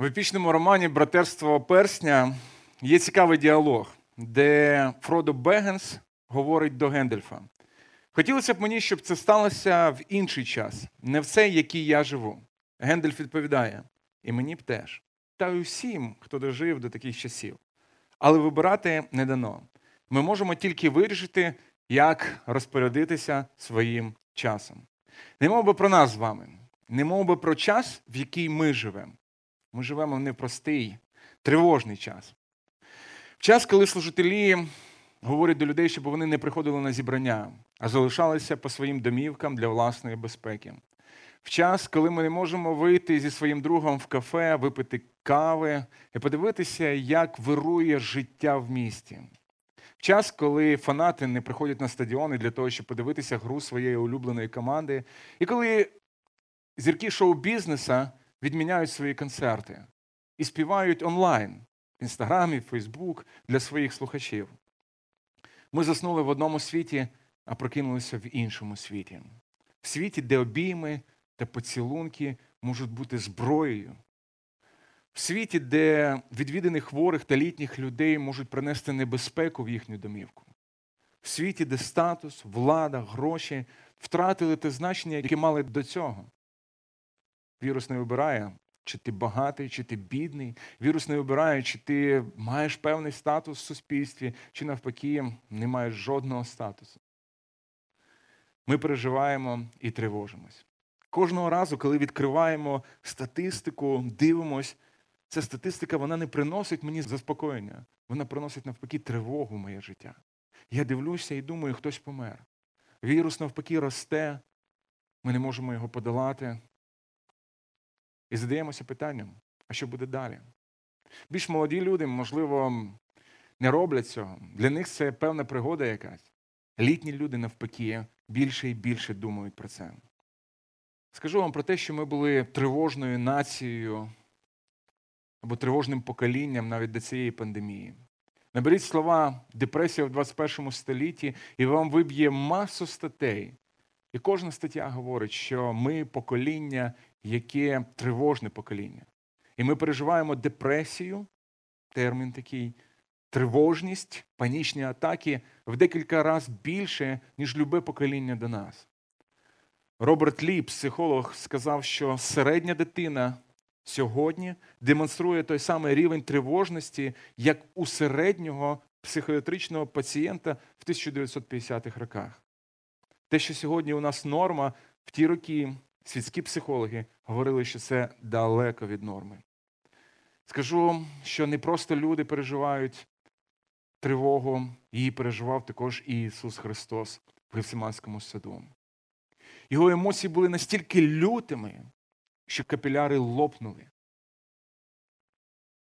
В епічному романі Братерство персня є цікавий діалог, де Фродо Бегенс говорить до Гендельфа. Хотілося б мені, щоб це сталося в інший час, не в цей, який я живу. Гендельф відповідає: і мені б теж, та й усім, хто дожив до таких часів. Але вибирати не дано. Ми можемо тільки вирішити, як розпорядитися своїм часом. Не мов би про нас з вами, не мов би про час, в який ми живемо. Ми живемо в непростий, тривожний час. В час, коли служителі говорять до людей, щоб вони не приходили на зібрання, а залишалися по своїм домівкам для власної безпеки. В час, коли ми не можемо вийти зі своїм другом в кафе, випити кави і подивитися, як вирує життя в місті. В час, коли фанати не приходять на стадіони для того, щоб подивитися гру своєї улюбленої команди, і коли зірки шоу-бізнеса відміняють свої концерти і співають онлайн в інстаграмі, Фейсбук для своїх слухачів. Ми заснули в одному світі, а прокинулися в іншому світі. В світі, де обійми та поцілунки можуть бути зброєю. В світі, де відвіданих хворих та літніх людей можуть принести небезпеку в їхню домівку. В світі, де статус, влада, гроші втратили те значення, яке мали до цього. Вірус не вибирає, чи ти багатий, чи ти бідний. Вірус не вибирає, чи ти маєш певний статус в суспільстві, чи навпаки не маєш жодного статусу. Ми переживаємо і тривожимось. Кожного разу, коли відкриваємо статистику, дивимось, ця статистика вона не приносить мені заспокоєння, вона приносить навпаки тривогу в моє життя. Я дивлюся і думаю, хтось помер. Вірус навпаки росте, ми не можемо його подолати. І задаємося питанням, а що буде далі? Більш молоді люди, можливо, не роблять цього. Для них це певна пригода якась. Літні люди, навпаки, більше і більше думають про це. Скажу вам про те, що ми були тривожною нацією або тривожним поколінням навіть до цієї пандемії. Наберіть слова депресія в 21 столітті, і вам виб'є масу статей. І кожна стаття говорить, що ми покоління, яке тривожне покоління. І ми переживаємо депресію, термін такий, тривожність, панічні атаки в декілька разів більше, ніж любе покоління до нас. Роберт Лі, психолог, сказав, що середня дитина сьогодні демонструє той самий рівень тривожності, як у середнього психіатричного пацієнта в 1950-х роках. Те, що сьогодні у нас норма, в ті роки світські психологи говорили, що це далеко від норми. Скажу, що не просто люди переживають тривогу, її переживав також і Ісус Христос в Гефсиманському саду. Його емоції були настільки лютими, що капіляри лопнули.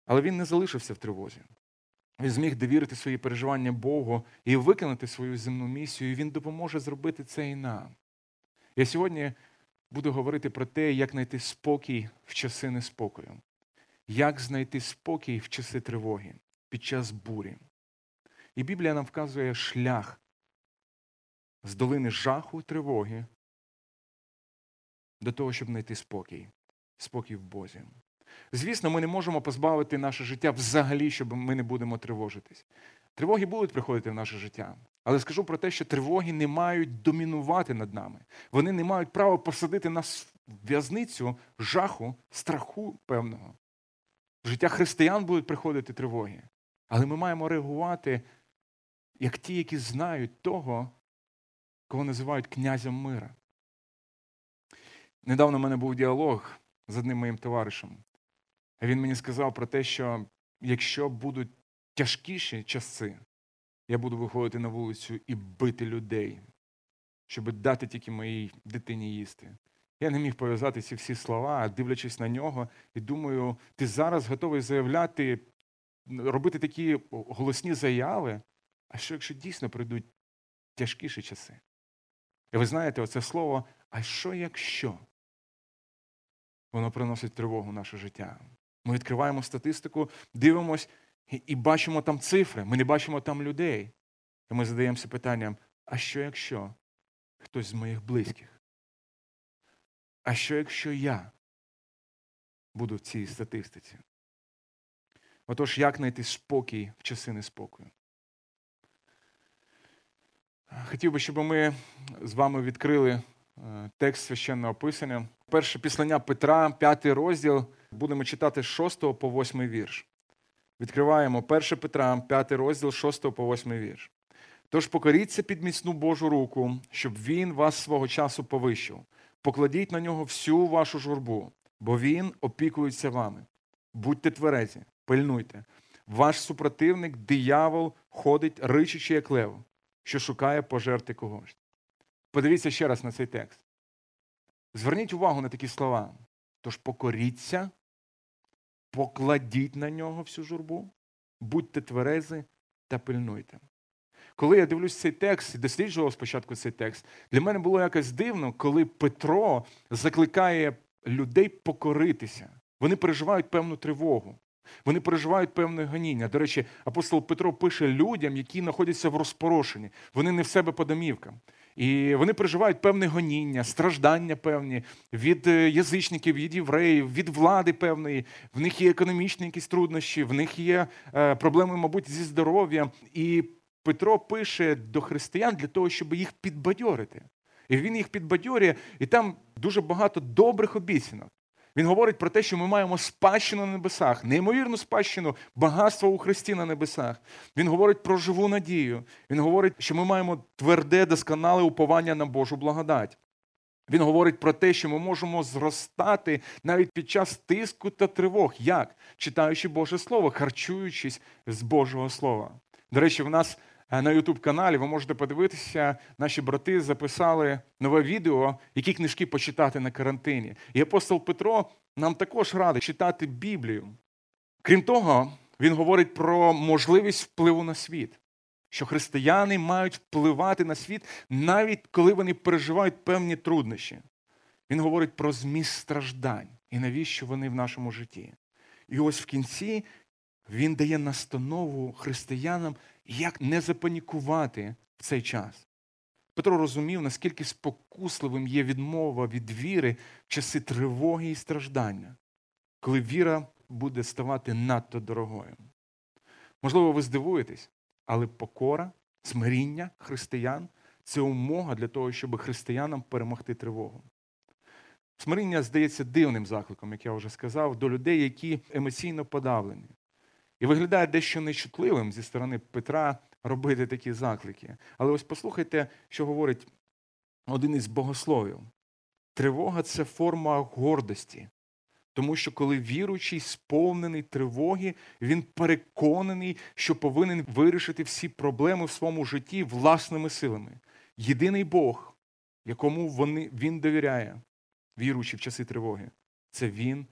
Але він не залишився в тривозі. Він зміг довірити свої переживання Богу і виконати свою земну місію, і він допоможе зробити це і нам. Я сьогодні буду говорити про те, як знайти спокій в часи неспокою, як знайти спокій в часи тривоги під час бурі. І Біблія нам вказує шлях з долини жаху тривоги до того, щоб знайти спокій, спокій в Бозі. Звісно, ми не можемо позбавити наше життя взагалі, щоб ми не будемо тривожитись. Тривоги будуть приходити в наше життя. Але скажу про те, що тривоги не мають домінувати над нами. Вони не мають права посадити нас в в'язницю жаху, страху певного. В життя християн будуть приходити тривоги. Але ми маємо реагувати як ті, які знають того, кого називають князем мира. Недавно в мене був діалог з одним моїм товаришем. Він мені сказав про те, що якщо будуть тяжкіші часи, я буду виходити на вулицю і бити людей, щоб дати тільки моїй дитині їсти. Я не міг пов'язати ці всі слова, дивлячись на нього, і думаю, ти зараз готовий заявляти, робити такі голосні заяви. А що, якщо дійсно прийдуть тяжкіші часи? І ви знаєте, оце слово, а що якщо? Воно приносить тривогу в наше життя. Ми відкриваємо статистику, дивимось і, бачимо там цифри, ми не бачимо там людей. І ми задаємося питанням: а що якщо хтось з моїх близьких? А що якщо я буду в цій статистиці. Отож, як знайти спокій в часи неспокою? Хотів би, щоб ми з вами відкрили е, текст священного писання. Перше післання Петра, п'ятий розділ, будемо читати з 6 по 8 вірш. Відкриваємо 1 Петра, 5 розділ, 6 по 8 вірш. Тож покоріться під міцну Божу руку, щоб він вас свого часу повищив. Покладіть на нього всю вашу журбу, бо він опікується вами. Будьте тверезі, пильнуйте. Ваш супротивник, диявол, ходить, ричучи, як лев, що шукає пожерти когось. Подивіться ще раз на цей текст. Зверніть увагу на такі слова. Тож покоріться, покладіть на нього всю журбу, будьте тверези та пильнуйте. Коли я дивлюсь цей текст і досліджував спочатку цей текст, для мене було якось дивно, коли Петро закликає людей покоритися. Вони переживають певну тривогу. Вони переживають певне гоніння. До речі, апостол Петро пише людям, які знаходяться в розпорошенні. Вони не в себе по домівкам. І вони переживають певне гоніння, страждання певні від е, язичників, від євреїв, від влади певної. В них є економічні якісь труднощі, в них є е, проблеми, мабуть, зі здоров'ям. І Петро пише до християн для того, щоб їх підбадьорити. І він їх підбадьорює, і там дуже багато добрих обіцянок. Він говорить про те, що ми маємо спадщину на небесах, неймовірну спадщину, багатство у Христі на небесах. Він говорить про живу надію. Він говорить, що ми маємо тверде, досконале уповання на Божу благодать. Він говорить про те, що ми можемо зростати навіть під час тиску та тривог. Як? Читаючи Боже Слово, харчуючись з Божого Слова. До речі, в нас на youtube каналі ви можете подивитися, наші брати записали нове відео, які книжки почитати на карантині. І апостол Петро нам також радить читати Біблію. Крім того, він говорить про можливість впливу на світ, що християни мають впливати на світ, навіть коли вони переживають певні труднощі. Він говорить про зміст страждань і навіщо вони в нашому житті. І ось в кінці він дає настанову християнам, як не запанікувати в цей час. Петро розумів, наскільки спокусливим є відмова від віри в часи тривоги і страждання, коли віра буде ставати надто дорогою. Можливо, ви здивуєтесь, але покора, смиріння християн це умога для того, щоб християнам перемогти тривогу. Смиріння здається дивним закликом, як я вже сказав, до людей, які емоційно подавлені. І виглядає дещо нечутливим зі сторони Петра робити такі заклики. Але ось послухайте, що говорить один із богословів. Тривога це форма гордості. Тому що коли віруючий сповнений тривоги, він переконаний, що повинен вирішити всі проблеми в своєму житті власними силами. Єдиний Бог, якому вони, він довіряє, віруючи в часи тривоги, це він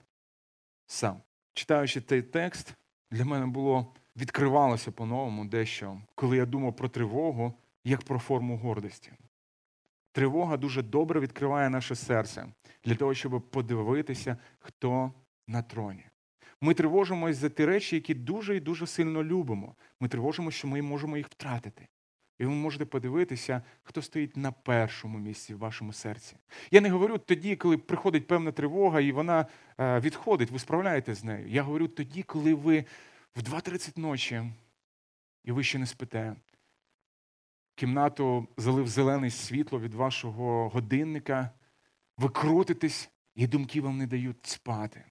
сам. Читаючи цей текст, для мене було відкривалося по-новому дещо, коли я думав про тривогу як про форму гордості. Тривога дуже добре відкриває наше серце для того, щоб подивитися, хто на троні. Ми тривожимося за ті речі, які дуже і дуже сильно любимо. Ми тривожимося, що ми можемо їх втратити. І ви можете подивитися, хто стоїть на першому місці в вашому серці. Я не говорю тоді, коли приходить певна тривога і вона е, відходить, ви справляєте з нею. Я говорю тоді, коли ви в 2.30 ночі і ви ще не спите. Кімнату залив зелене світло від вашого годинника, ви крутитесь, і думки вам не дають спати.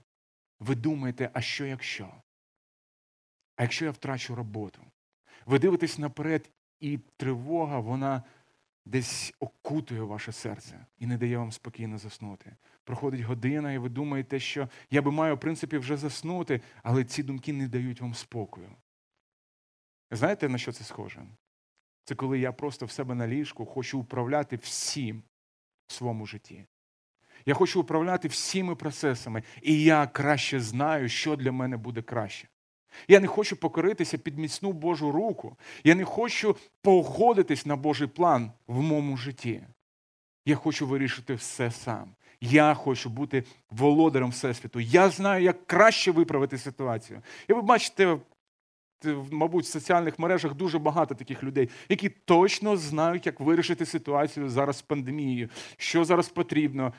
Ви думаєте, а що якщо? А якщо я втрачу роботу? Ви дивитесь наперед і тривога, вона десь окутує ваше серце і не дає вам спокійно заснути. Проходить година, і ви думаєте, що я би маю, в принципі, вже заснути, але ці думки не дають вам спокою. Знаєте, на що це схоже? Це коли я просто в себе на ліжку хочу управляти всім в своєму житті. Я хочу управляти всіми процесами, і я краще знаю, що для мене буде краще. Я не хочу покоритися під міцну Божу руку. Я не хочу погодитись на Божий план в моєму житті. Я хочу вирішити все сам. Я хочу бути володарем Всесвіту. Я знаю, як краще виправити ситуацію. І ви бачите, мабуть, в соціальних мережах дуже багато таких людей, які точно знають, як вирішити ситуацію зараз з пандемією, що зараз потрібно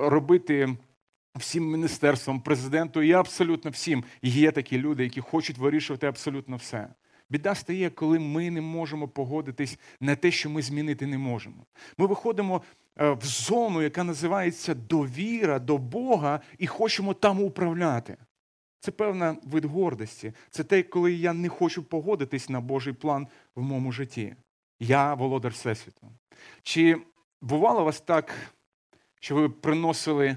робити всім міністерствам, президенту і абсолютно всім є такі люди, які хочуть вирішувати абсолютно все. Біда стає, коли ми не можемо погодитись на те, що ми змінити не можемо. Ми виходимо е, в зону, яка називається довіра до Бога, і хочемо там управляти. Це певна вид гордості. Це те, коли я не хочу погодитись на Божий план в моєму житті. Я володар Всесвіту. Чи бувало у вас так, що ви приносили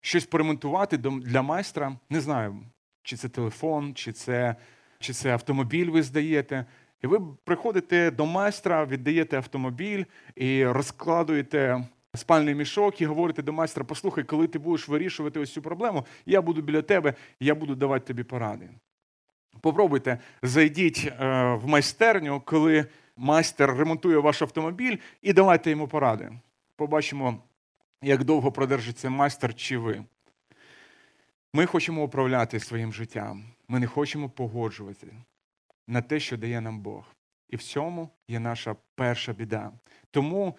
щось поремонтувати для майстра? Не знаю, чи це телефон, чи це чи це автомобіль ви здаєте. І ви приходите до майстра, віддаєте автомобіль і розкладуєте спальний мішок і говорите до майстра: послухай, коли ти будеш вирішувати ось цю проблему, я буду біля тебе, я буду давати тобі поради. Попробуйте, зайдіть е, в майстерню, коли майстер ремонтує ваш автомобіль, і давайте йому поради. Побачимо, як довго продержиться майстер чи ви. Ми хочемо управляти своїм життям. Ми не хочемо погоджувати на те, що дає нам Бог. І в цьому є наша перша біда. Тому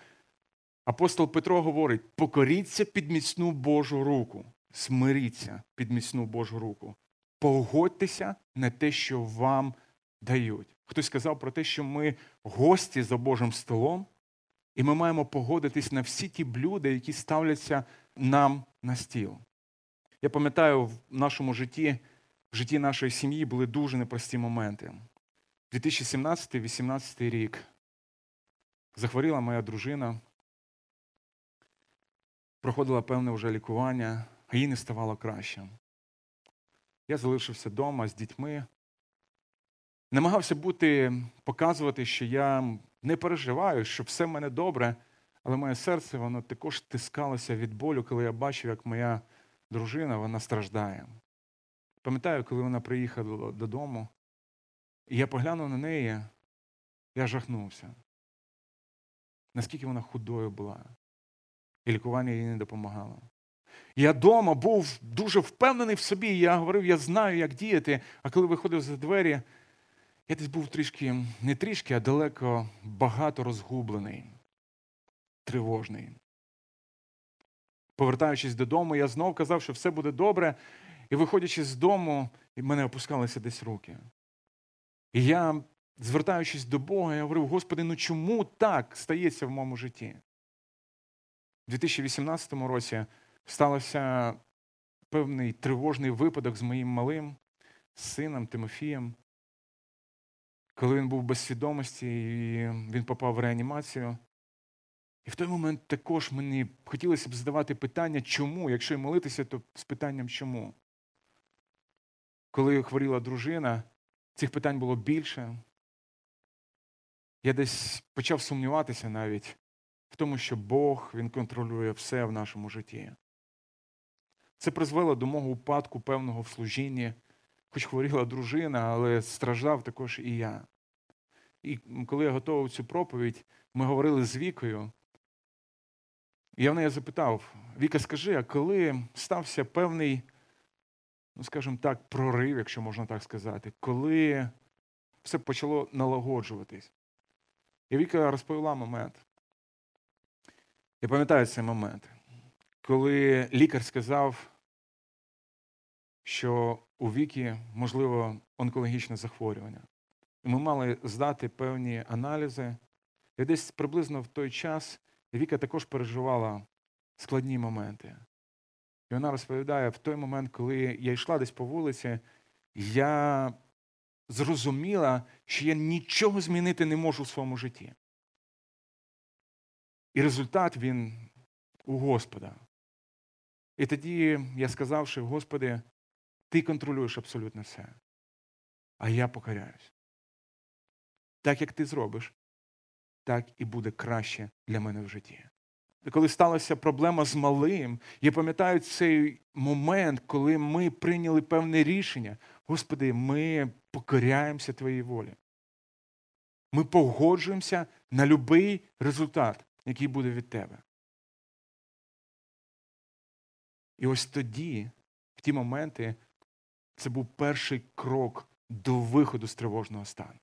апостол Петро говорить: покоріться під міцну Божу руку, смиріться під міцну Божу руку, погодьтеся на те, що вам дають. Хтось сказав про те, що ми гості за Божим столом, і ми маємо погодитись на всі ті блюда, які ставляться нам на стіл. Я пам'ятаю, в нашому житті, в житті нашої сім'ї були дуже непрості моменти. 2017-2018 рік захворіла моя дружина, проходила певне вже лікування, а їй не ставало краще. Я залишився вдома з дітьми, намагався бути, показувати, що я не переживаю, що все в мене добре, але моє серце воно також тискалося від болю, коли я бачив, як моя дружина вона страждає. Пам'ятаю, коли вона приїхала додому, і я поглянув на неї, я жахнувся. Наскільки вона худою була, і лікування їй не допомагало. Я вдома був дуже впевнений в собі, я говорив, я знаю, як діяти, а коли виходив за двері, я десь був трішки, не трішки, а далеко багато розгублений, тривожний. Повертаючись додому, я знов казав, що все буде добре. І виходячи з дому, в мене опускалися десь руки. І я, звертаючись до Бога, я говорив: Господи, ну чому так стається в моєму житті? У 2018 році стався певний тривожний випадок з моїм малим сином Тимофієм, коли він був без свідомості і він попав в реанімацію. І в той момент також мені хотілося б задавати питання, чому, якщо й молитися, то з питанням чому. Коли хворіла дружина, цих питань було більше. Я десь почав сумніватися навіть в тому, що Бог Він контролює все в нашому житті. Це призвело до мого упадку певного в служінні, хоч хворіла дружина, але страждав також і я. І коли я готував цю проповідь, ми говорили з Вікою. І я в неї запитав: Віка, скажи, а коли стався певний, ну скажімо так, прорив, якщо можна так сказати, коли все почало налагоджуватись? І Віка розповіла момент. Я пам'ятаю цей момент, коли лікар сказав, що у Вікі можливо онкологічне захворювання. Ми мали здати певні аналізи. І десь приблизно в той час Віка також переживала складні моменти. І вона розповідає, в той момент, коли я йшла десь по вулиці, я зрозуміла, що я нічого змінити не можу в своєму житті. І результат він у Господа. І тоді я сказав, що, Господи, Ти контролюєш абсолютно все. А я покоряюсь. Так як ти зробиш, так і буде краще для мене в житті. Коли сталася проблема з малим, я пам'ятаю цей момент, коли ми прийняли певне рішення. Господи, ми покоряємося Твоїй волі. Ми погоджуємося на будь-який результат, який буде від Тебе. І ось тоді, в ті моменти, це був перший крок до виходу з тривожного стану.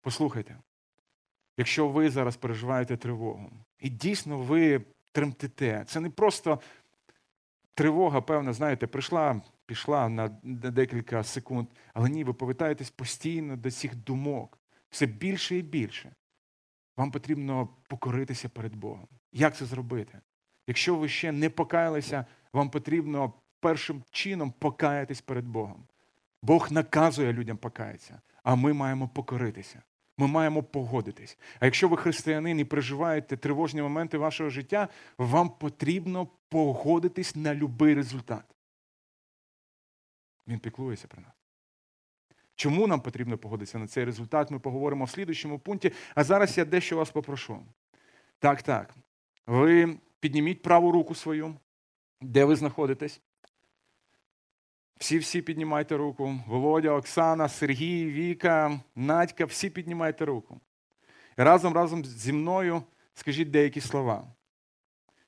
Послухайте, якщо ви зараз переживаєте тривогу, і дійсно ви тремтите, це не просто тривога, певна, знаєте, прийшла, пішла на декілька секунд, але ні, ви повертаєтесь постійно до цих думок. Все більше і більше. Вам потрібно покоритися перед Богом. Як це зробити? Якщо ви ще не покаялися, вам потрібно першим чином покаятись перед Богом. Бог наказує людям покаятися, а ми маємо покоритися. Ми маємо погодитись. А якщо ви християнин і переживаєте тривожні моменти вашого життя, вам потрібно погодитись на будь-який результат. Він піклується про нас. Чому нам потрібно погодитися на цей результат? Ми поговоримо в слідущому пункті. А зараз я дещо вас попрошу. Так, так. Ви підніміть праву руку свою, де ви знаходитесь. Всі-всі піднімайте руку. Володя, Оксана, Сергій, Віка, Надька, всі піднімайте руку. І разом разом зі мною скажіть деякі слова.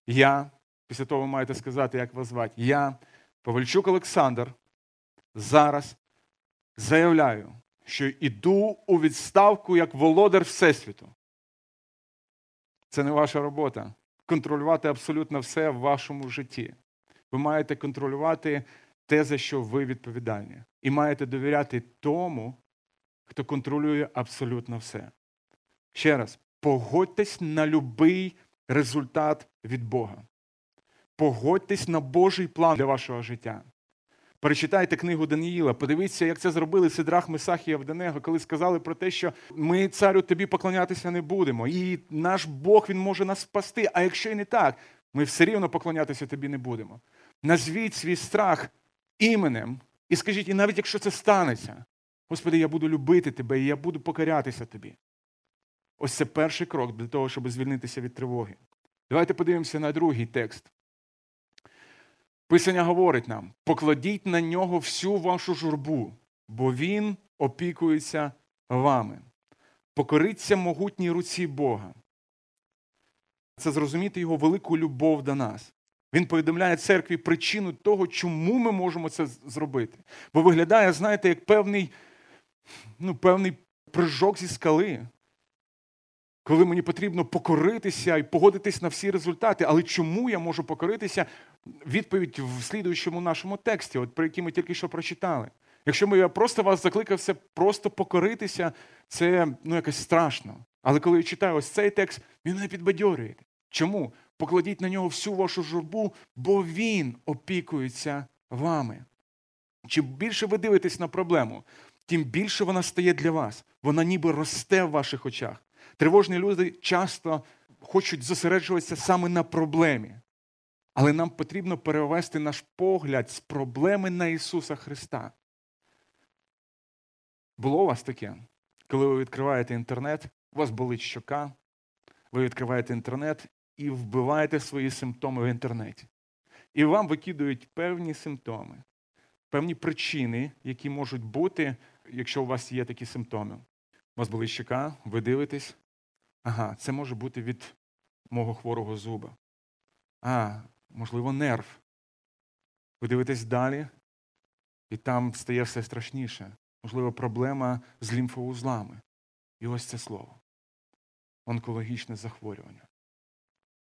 Я, після того ви маєте сказати, як вас звати. Я, Павельчук Олександр, зараз заявляю, що йду у відставку як володар Всесвіту. Це не ваша робота. Контролювати абсолютно все в вашому житті. Ви маєте контролювати те, за що ви відповідальні. І маєте довіряти тому, хто контролює абсолютно все. Ще раз, погодьтесь на будь-який результат від Бога. Погодьтесь на Божий план для вашого життя. Перечитайте книгу Даніїла, подивіться, як це зробили Сидрах, Месах і Авденего, коли сказали про те, що ми, царю, тобі поклонятися не будемо. І наш Бог він може нас спасти. А якщо і не так, ми все рівно поклонятися тобі не будемо. Назвіть свій страх іменем і скажіть, і навіть якщо це станеться, Господи, я буду любити тебе і я буду покорятися тобі. Ось це перший крок для того, щоб звільнитися від тривоги. Давайте подивимося на другий текст. Писання говорить нам: покладіть на нього всю вашу журбу, бо Він опікується вами. Покориться могутній руці Бога. Це зрозуміти його велику любов до нас. Він повідомляє церкві причину того, чому ми можемо це зробити. Бо виглядає, знаєте, як певний ну, певний прыжок зі скали, коли мені потрібно покоритися і погодитись на всі результати. Але чому я можу покоритися? Відповідь в слідуючому нашому тексті, от про який ми тільки що прочитали. Якщо ми я просто вас закликався просто покоритися, це ну, якось страшно. Але коли я читаю ось цей текст, він мене підбадьорює. Чому? Покладіть на нього всю вашу журбу, бо Він опікується вами. Чим більше ви дивитесь на проблему, тим більше вона стає для вас. Вона ніби росте в ваших очах. Тривожні люди часто хочуть зосереджуватися саме на проблемі. Але нам потрібно перевести наш погляд з проблеми на Ісуса Христа. Було у вас таке? Коли ви відкриваєте інтернет, у вас болить щока, ви відкриваєте інтернет, і вбиваєте свої симптоми в інтернеті. І вам викидують певні симптоми, певні причини, які можуть бути, якщо у вас є такі симптоми. У вас були щека, ви дивитесь. Ага, це може бути від мого хворого зуба. А, можливо, нерв. Ви дивитесь далі, і там стає все страшніше. Можливо, проблема з лімфоузлами. І ось це слово онкологічне захворювання.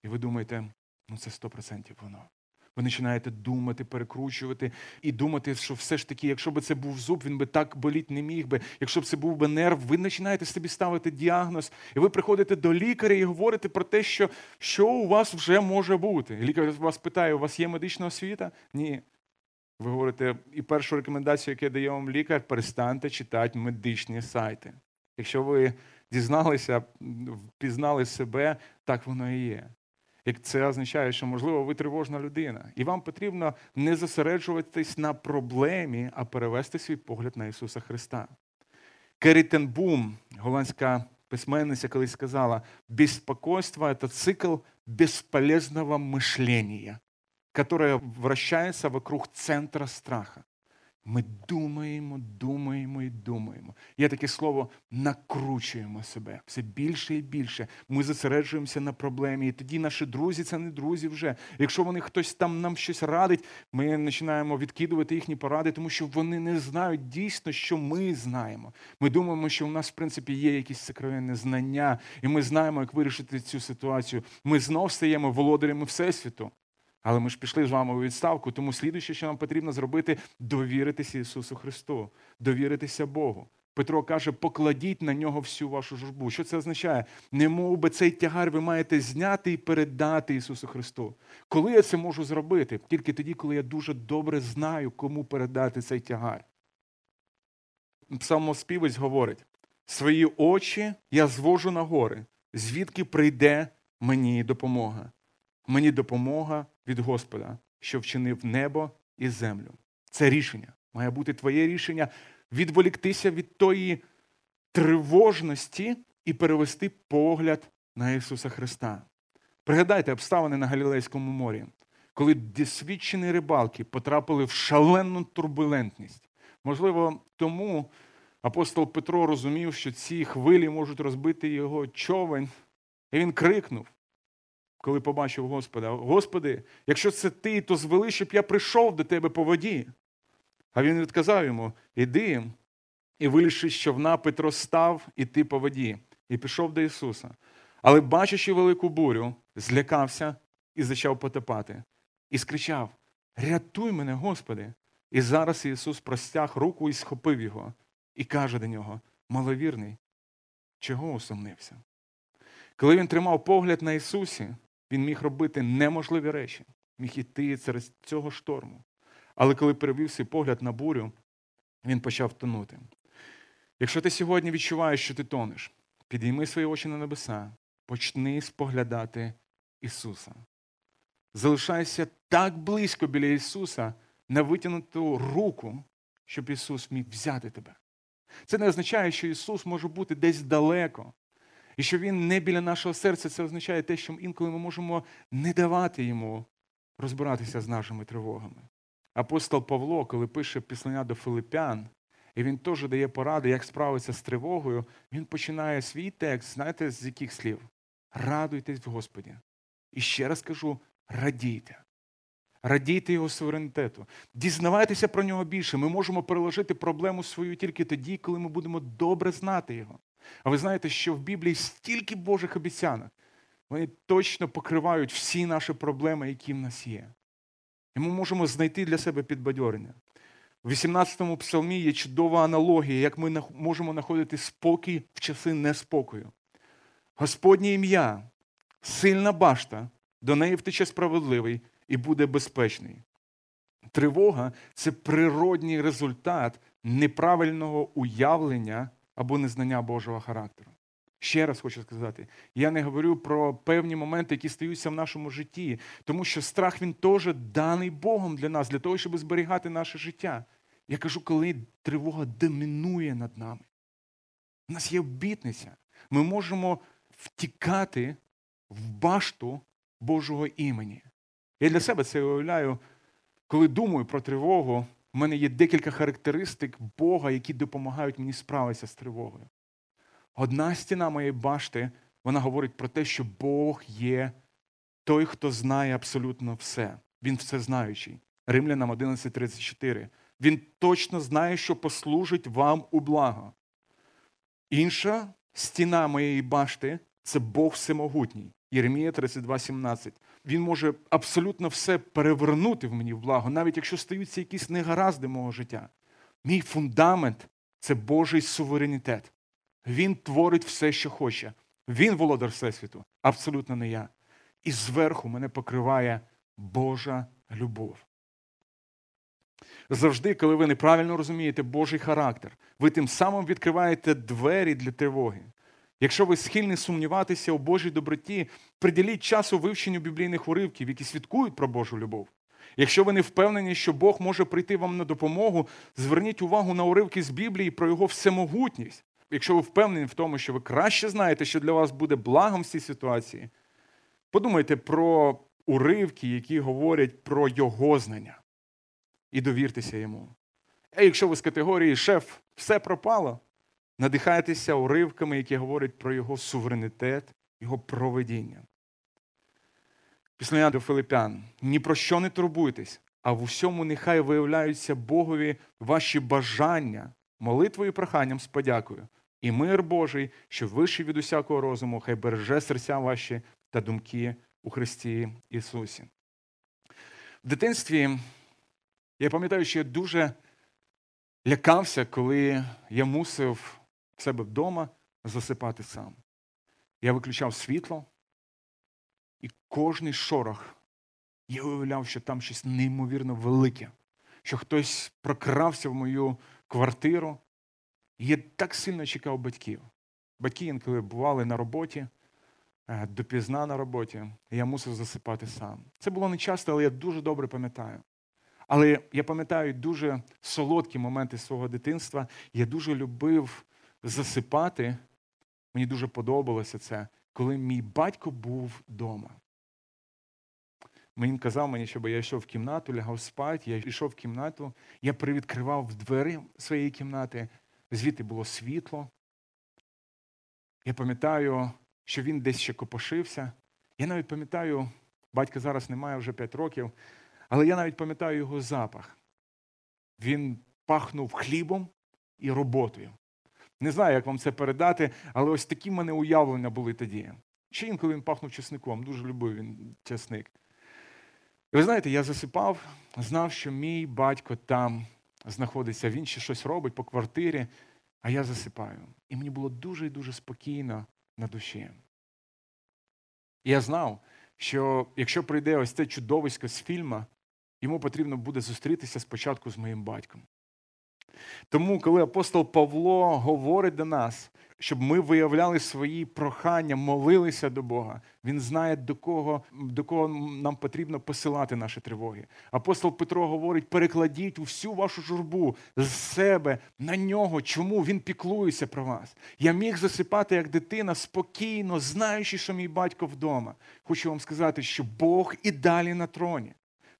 І ви думаєте, ну це 100% воно. Ви починаєте думати, перекручувати і думати, що все ж таки, якщо б це був зуб, він би так боліти не міг би. Якщо б це був би нерв, ви починаєте собі ставити діагноз, і ви приходите до лікаря і говорите про те, що що у вас вже може бути. лікар вас питає, у вас є медична освіта? Ні. Ви говорите, і першу рекомендацію, яку дає вам лікар, перестаньте читати медичні сайти. Якщо ви дізналися, впізнали себе, так воно і є. Як це означає, що, можливо, ви тривожна людина, і вам потрібно не зосереджуватись на проблемі, а перевести свій погляд на Ісуса Христа. Керітенбум, голландська письменниця, колись сказала: беспокойство – це цикл бесполезного мышления, которое вращается вокруг центра страха. Ми думаємо, думаємо і думаємо. Є таке слово накручуємо себе все більше і більше. Ми зосереджуємося на проблемі. І тоді наші друзі це не друзі вже. Якщо вони хтось там нам щось радить, ми починаємо відкидувати їхні поради, тому що вони не знають дійсно, що ми знаємо. Ми думаємо, що у нас, в принципі, є якісь сокровенне знання, і ми знаємо, як вирішити цю ситуацію. Ми знов стаємо володарями Всесвіту. Але ми ж пішли з вами у відставку, тому слідуюче, що нам потрібно зробити, довіритися Ісусу Христу, довіритися Богу. Петро каже, покладіть на нього всю вашу журбу. Що це означає? Не би цей тягар ви маєте зняти і передати Ісусу Христу. Коли я це можу зробити? Тільки тоді, коли я дуже добре знаю, кому передати цей тягар. Псалмоспівець говорить: свої очі я звожу на гори, звідки прийде мені допомога. Мені допомога від Господа, що вчинив небо і землю. Це рішення. Має бути твоє рішення відволіктися від тої тривожності і перевести погляд на Ісуса Христа. Пригадайте обставини на Галілейському морі, коли досвідчені рибалки потрапили в шалену турбулентність. Можливо, тому апостол Петро розумів, що ці хвилі можуть розбити його човен, і він крикнув, коли побачив Господа: Господи, якщо це ти, то звели, щоб я прийшов до тебе по воді. А він відказав йому: Іди, і вилізши з човна, Петро став іти по воді, і пішов до Ісуса. Але, бачачи велику бурю, злякався і почав потопати, і скричав: Рятуй мене, Господи! І зараз Ісус простяг руку і схопив його, і каже до нього: Маловірний, чого усомнився? Коли він тримав погляд на Ісусі, він міг робити неможливі речі, міг іти через цього шторму. Але коли перевів свій погляд на бурю, він почав тонути. Якщо ти сьогодні відчуваєш, що ти тонеш, підійми свої очі на небеса, почни споглядати Ісуса. Залишайся так близько біля Ісуса на витягнуту руку, щоб Ісус міг взяти тебе. Це не означає, що Ісус може бути десь далеко. І що Він не біля нашого серця, це означає те, що інколи ми можемо не давати йому розбиратися з нашими тривогами. Апостол Павло, коли пише післання до Филипян, і він теж дає поради, як справитися з тривогою, він починає свій текст, знаєте, з яких слів? Радуйтесь в Господі. І ще раз кажу: радійте. Радійте його суверенітету. Дізнавайтеся про нього більше. Ми можемо переложити проблему свою тільки тоді, коли ми будемо добре знати його. А ви знаєте, що в Біблії стільки Божих обіцянок, вони точно покривають всі наші проблеми, які в нас є. І ми можемо знайти для себе підбадьорення. У 18-му псалмі є чудова аналогія, як ми можемо знаходити спокій в часи неспокою. Господнє ім'я, сильна башта, до неї втече справедливий і буде безпечний. Тривога це природній результат неправильного уявлення або незнання Божого характеру. Ще раз хочу сказати, я не говорю про певні моменти, які стаються в нашому житті, тому що страх він теж даний Богом для нас, для того, щоб зберігати наше життя. Я кажу, коли тривога домінує над нами. У нас є обітниця. Ми можемо втікати в башту Божого імені. Я для себе це уявляю, коли думаю про тривогу, в мене є декілька характеристик Бога, які допомагають мені справитися з тривогою. Одна стіна моєї башти, вона говорить про те, що Бог є той, хто знає абсолютно все. Він всезнаючий. Римлянам 11.34. Він точно знає, що послужить вам у благо. Інша стіна моєї башти це Бог всемогутній. Єремія 32,17. Він може абсолютно все перевернути в мені в благо, навіть якщо стаються якісь негаразди мого життя. Мій фундамент це Божий суверенітет. Він творить все, що хоче. Він володар Всесвіту, абсолютно не я. І зверху мене покриває Божа любов. Завжди, коли ви неправильно розумієте Божий характер, ви тим самим відкриваєте двері для тривоги. Якщо ви схильні сумніватися у Божій доброті, приділіть часу вивченню біблійних уривків, які свідкують про Божу любов. Якщо ви не впевнені, що Бог може прийти вам на допомогу, зверніть увагу на уривки з Біблії про його всемогутність. Якщо ви впевнені в тому, що ви краще знаєте, що для вас буде благом в цій ситуації, подумайте про уривки, які говорять про його знання. І довіртеся йому. А якщо ви з категорії шеф, все пропало, надихайтеся уривками, які говорять про його суверенітет, його проведіння. Після до Филипян. Ні про що не турбуйтесь, а в усьому нехай виявляються Богові ваші бажання, молитвою і проханням з подякою. І мир Божий, що вищий від усякого розуму, хай береже серця ваші та думки у Христі Ісусі. В дитинстві я пам'ятаю, що я дуже лякався, коли я мусив в себе вдома засипати сам. Я виключав світло, і кожний шорох я уявляв, що там щось неймовірно велике, що хтось прокрався в мою квартиру. І я так сильно чекав батьків. Батьки інколи бували на роботі, е, допізна на роботі, і я мусив засипати сам. Це було не часто, але я дуже добре пам'ятаю. Але я пам'ятаю дуже солодкі моменти свого дитинства. Я дуже любив засипати. Мені дуже подобалося це, коли мій батько був вдома. Він казав мені, щоб я йшов в кімнату, лягав спати, я йшов в кімнату, я привідкривав двері своєї кімнати, звідти було світло. Я пам'ятаю, що він десь ще копошився. Я навіть пам'ятаю, батька зараз немає вже 5 років, але я навіть пам'ятаю його запах. Він пахнув хлібом і роботою. Не знаю, як вам це передати, але ось такі в мене уявлення були тоді. Ще інколи він пахнув чесником, дуже любив він чесник. І ви знаєте, я засипав, знав, що мій батько там знаходиться, він ще щось робить по квартирі, а я засипаю. І мені було дуже і дуже спокійно на душі. І я знав, що якщо прийде ось це чудовисько з фільму, йому потрібно буде зустрітися спочатку з моїм батьком. Тому, коли апостол Павло говорить до нас, щоб ми виявляли свої прохання, молилися до Бога, він знає, до кого до кого нам потрібно посилати наші тривоги. Апостол Петро говорить: перекладіть всю вашу журбу з себе на нього. Чому він піклується про вас? Я міг засипати як дитина спокійно, знаючи, що мій батько вдома. Хочу вам сказати, що Бог і далі на троні.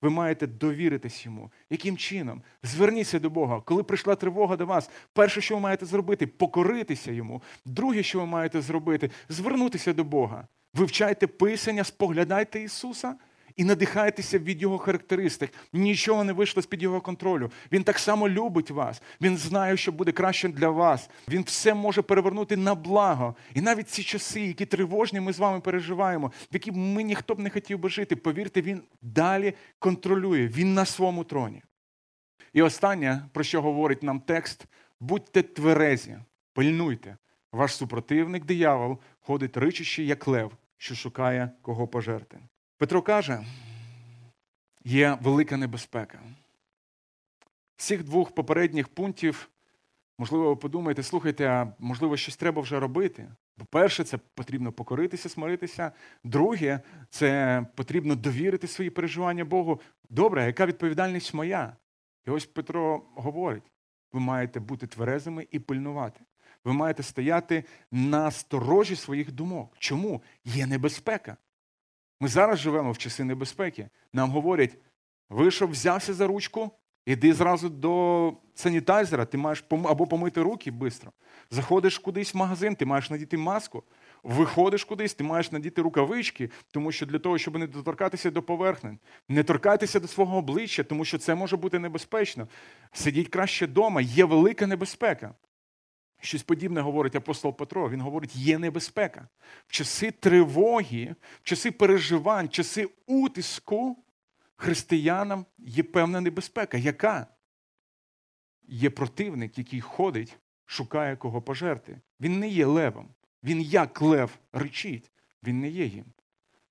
Ви маєте довіритись йому. Яким чином? Зверніться до Бога. Коли прийшла тривога до вас, перше, що ви маєте зробити, покоритися йому. Друге, що ви маєте зробити, звернутися до Бога. Вивчайте Писання, споглядайте Ісуса і надихайтеся від Його характеристик. Нічого не вийшло з під Його контролю. Він так само любить вас. Він знає, що буде краще для вас. Він все може перевернути на благо. І навіть ці часи, які тривожні, ми з вами переживаємо, в які ми ніхто б не хотів би жити. Повірте, він далі контролює. Він на своєму троні. І останнє, про що говорить нам текст, будьте тверезі, пильнуйте. Ваш супротивник, диявол, ходить ричущий, як лев, що шукає кого пожерти. Петро каже, є велика небезпека. З цих двох попередніх пунктів, можливо, ви подумаєте, слухайте, а можливо, щось треба вже робити. По-перше, це потрібно покоритися, смиритися. Друге, це потрібно довірити свої переживання Богу. Добре, яка відповідальність моя? І ось Петро говорить: ви маєте бути тверезими і пильнувати. Ви маєте стояти на сторожі своїх думок. Чому? Є небезпека. Ми зараз живемо в часи небезпеки. Нам говорять, вийшов, взявся за ручку, іди зразу до санітайзера, ти маєш або помити руки швидко. Заходиш кудись в магазин, ти маєш надіти маску. Виходиш кудись, ти маєш надіти рукавички, тому що для того, щоб не доторкатися до поверхнень, не торкайтеся до свого обличчя, тому що це може бути небезпечно. Сидіть краще вдома, є велика небезпека. Щось подібне говорить апостол Петро. Він говорить, є небезпека. В часи тривоги, в часи переживань, в часи утиску християнам є певна небезпека. Яка? Є противник, який ходить, шукає кого пожерти. Він не є левом. Він як лев речить, він не є їм.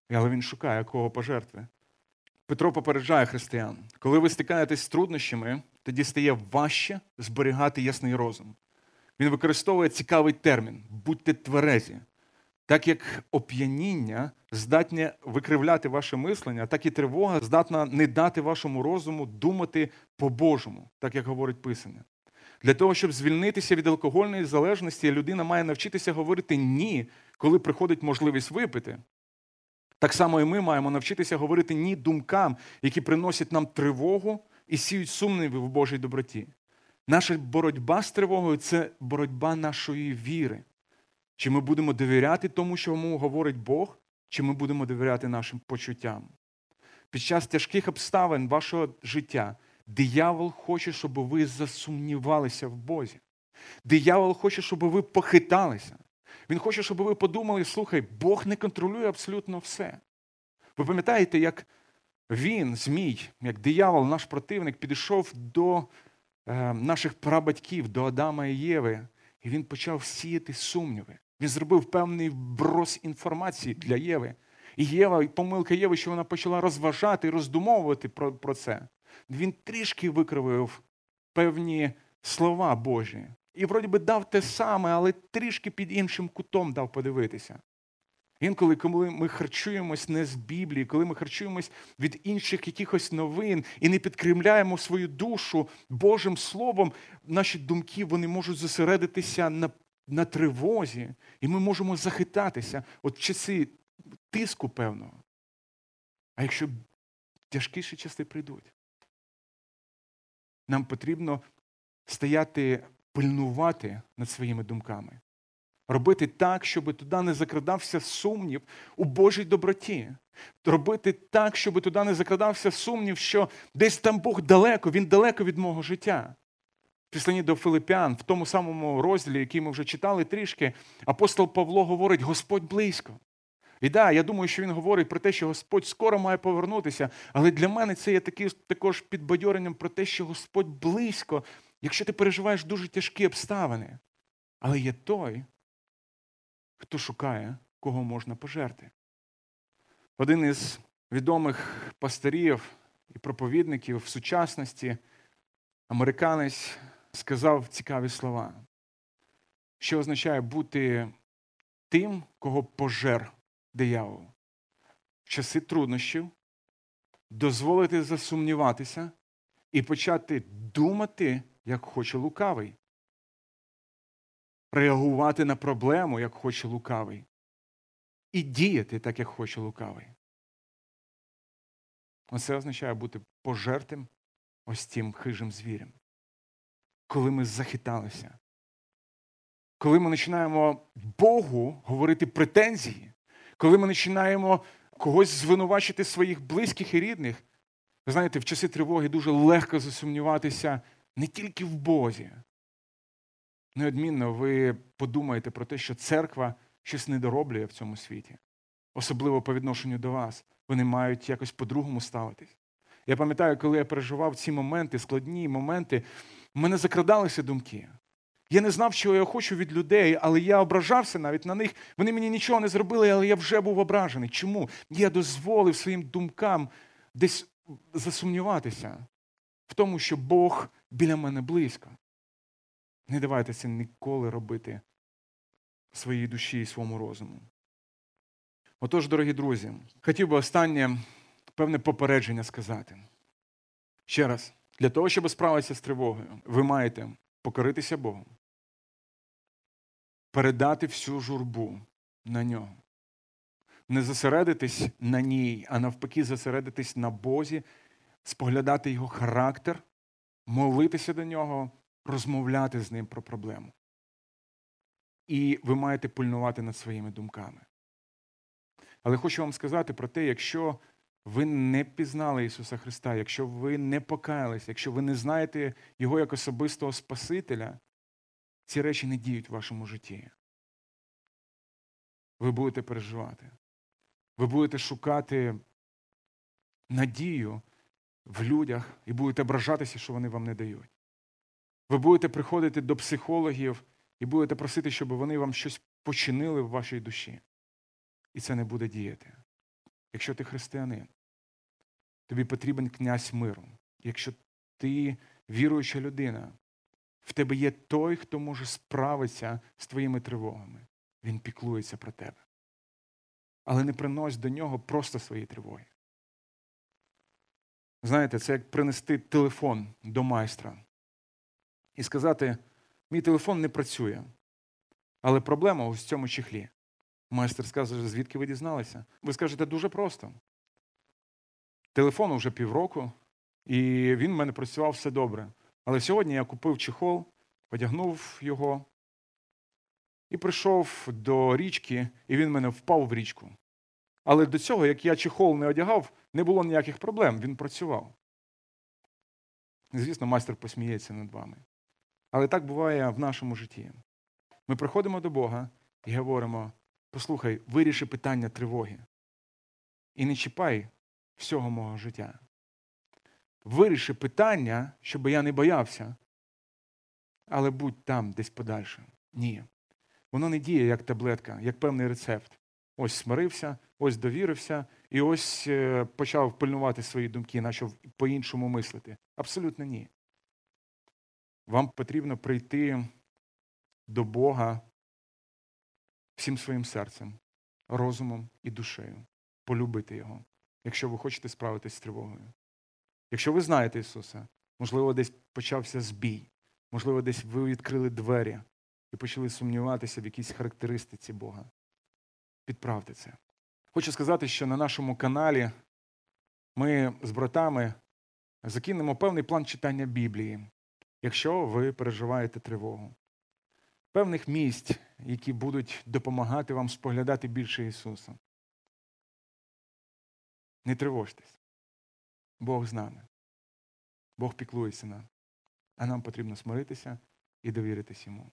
Але він шукає кого пожертви. Петро попереджає християн, коли ви стикаєтесь з труднощами, тоді стає важче зберігати ясний розум. Він використовує цікавий термін будьте тверезі. Так як оп'яніння здатне викривляти ваше мислення, так і тривога здатна не дати вашому розуму думати по-божому, так як говорить Писання. Для того, щоб звільнитися від алкогольної залежності, людина має навчитися говорити ні, коли приходить можливість випити. Так само і ми маємо навчитися говорити ні думкам, які приносять нам тривогу і сіють сумніви в Божій доброті. Наша боротьба з тривогою це боротьба нашої віри. Чи ми будемо довіряти тому, що йому говорить Бог, чи ми будемо довіряти нашим почуттям? Під час тяжких обставин вашого життя диявол хоче, щоб ви засумнівалися в Бозі. Диявол хоче, щоб ви похиталися. Він хоче, щоб ви подумали, слухай, Бог не контролює абсолютно все. Ви пам'ятаєте, як він, Змій, як диявол, наш противник, підійшов до наших прабатьків, до Адама і Єви, і він почав сіяти сумніви. Він зробив певний вброс інформації для Єви. І Єва, помилка Єви, що вона почала розважати і роздумовувати про, про це. Він трішки викривив певні слова Божі. І вроді би дав те саме, але трішки під іншим кутом дав подивитися. Інколи, коли ми харчуємось не з Біблії, коли ми харчуємось від інших якихось новин і не підкремляємо свою душу Божим Словом, наші думки вони можуть зосередитися на на тривозі, і ми можемо захитатися от часи тиску певного. А якщо тяжкіші часи прийдуть, нам потрібно стояти, пильнувати над своїми думками, робити так, щоб туди не закрадався сумнів у Божій доброті. Робити так, щоб туди не закрадався сумнів, що десь там Бог далеко, він далеко від мого життя. Післані до Филиппян, в тому самому розділі, який ми вже читали трішки, апостол Павло говорить: Господь близько. І да, я думаю, що він говорить про те, що Господь скоро має повернутися, але для мене це є такі, також підбадьоренням про те, що Господь близько, якщо ти переживаєш дуже тяжкі обставини. Але є той, хто шукає, кого можна пожерти. Один із відомих пастирів і проповідників в сучасності, американець, сказав цікаві слова, що означає бути тим, кого пожер диявол. В часи труднощів дозволити засумніватися і почати думати, як хоче лукавий, реагувати на проблему, як хоче лукавий, і діяти так, як хоче лукавий. Оце означає бути пожертим ось тим хижим звірем коли ми захиталися. Коли ми починаємо Богу говорити претензії, коли ми починаємо когось звинувачити своїх близьких і рідних, ви знаєте, в часи тривоги дуже легко засумніватися не тільки в Бозі. Неодмінно ви подумаєте про те, що церква щось недороблює в цьому світі, особливо по відношенню до вас. Вони мають якось по-другому ставитись. Я пам'ятаю, коли я переживав ці моменти, складні моменти, в мене закрадалися думки. Я не знав, що я хочу від людей, але я ображався навіть на них. Вони мені нічого не зробили, але я вже був ображений. Чому? Я дозволив своїм думкам десь засумніватися в тому, що Бог біля мене близько. Не давайте це ніколи робити своїй душі і своєму розуму. Отож, дорогі друзі, хотів би останнє певне попередження сказати. Ще раз. Для того, щоб справитися з тривогою, ви маєте покоритися Богу, передати всю журбу на нього, не зосередитись на ній, а навпаки, зосередитись на Бозі, споглядати його характер, молитися до нього, розмовляти з ним про проблему. І ви маєте пильнувати над своїми думками. Але хочу вам сказати про те, якщо ви не пізнали Ісуса Христа, якщо ви не покаялись, якщо ви не знаєте Його як особистого Спасителя, ці речі не діють в вашому житті. Ви будете переживати. Ви будете шукати надію в людях і будете ображатися, що вони вам не дають. Ви будете приходити до психологів і будете просити, щоб вони вам щось починили в вашій душі. І це не буде діяти. Якщо ти християнин, тобі потрібен князь миру. Якщо ти віруюча людина, в тебе є той, хто може справитися з твоїми тривогами. Він піклується про тебе. Але не принось до нього просто свої тривоги. Знаєте, це як принести телефон до майстра і сказати, мій телефон не працює, але проблема ось в цьому чехлі. Майстер скаже, звідки ви дізналися? Ви скажете дуже просто. Телефону вже півроку, і він в мене працював все добре. Але сьогодні я купив чехол, одягнув його і прийшов до річки, і він мене впав в річку. Але до цього, як я чехол не одягав, не було ніяких проблем, він працював. Звісно, майстер посміється над вами. Але так буває в нашому житті. Ми приходимо до Бога і говоримо: послухай, виріши питання тривоги. І не чіпай всього мого життя. Виріши питання, щоб я не боявся, але будь там десь подальше. Ні. Воно не діє як таблетка, як певний рецепт. Ось смирився, ось довірився, і ось е, почав пильнувати свої думки, почав по-іншому мислити. Абсолютно ні. Вам потрібно прийти до Бога всім своїм серцем, розумом і душею, полюбити Його, якщо ви хочете справитись з тривогою. Якщо ви знаєте Ісуса, можливо, десь почався збій, можливо, десь ви відкрили двері і почали сумніватися в якійсь характеристиці Бога. Підправте це. Хочу сказати, що на нашому каналі ми з братами закинемо певний план читання Біблії, якщо ви переживаєте тривогу. Певних місць, які будуть допомагати вам споглядати більше Ісуса. Не тривожтесь. Бог з нами. Бог піклується нам. А нам потрібно смиритися і довіритись йому.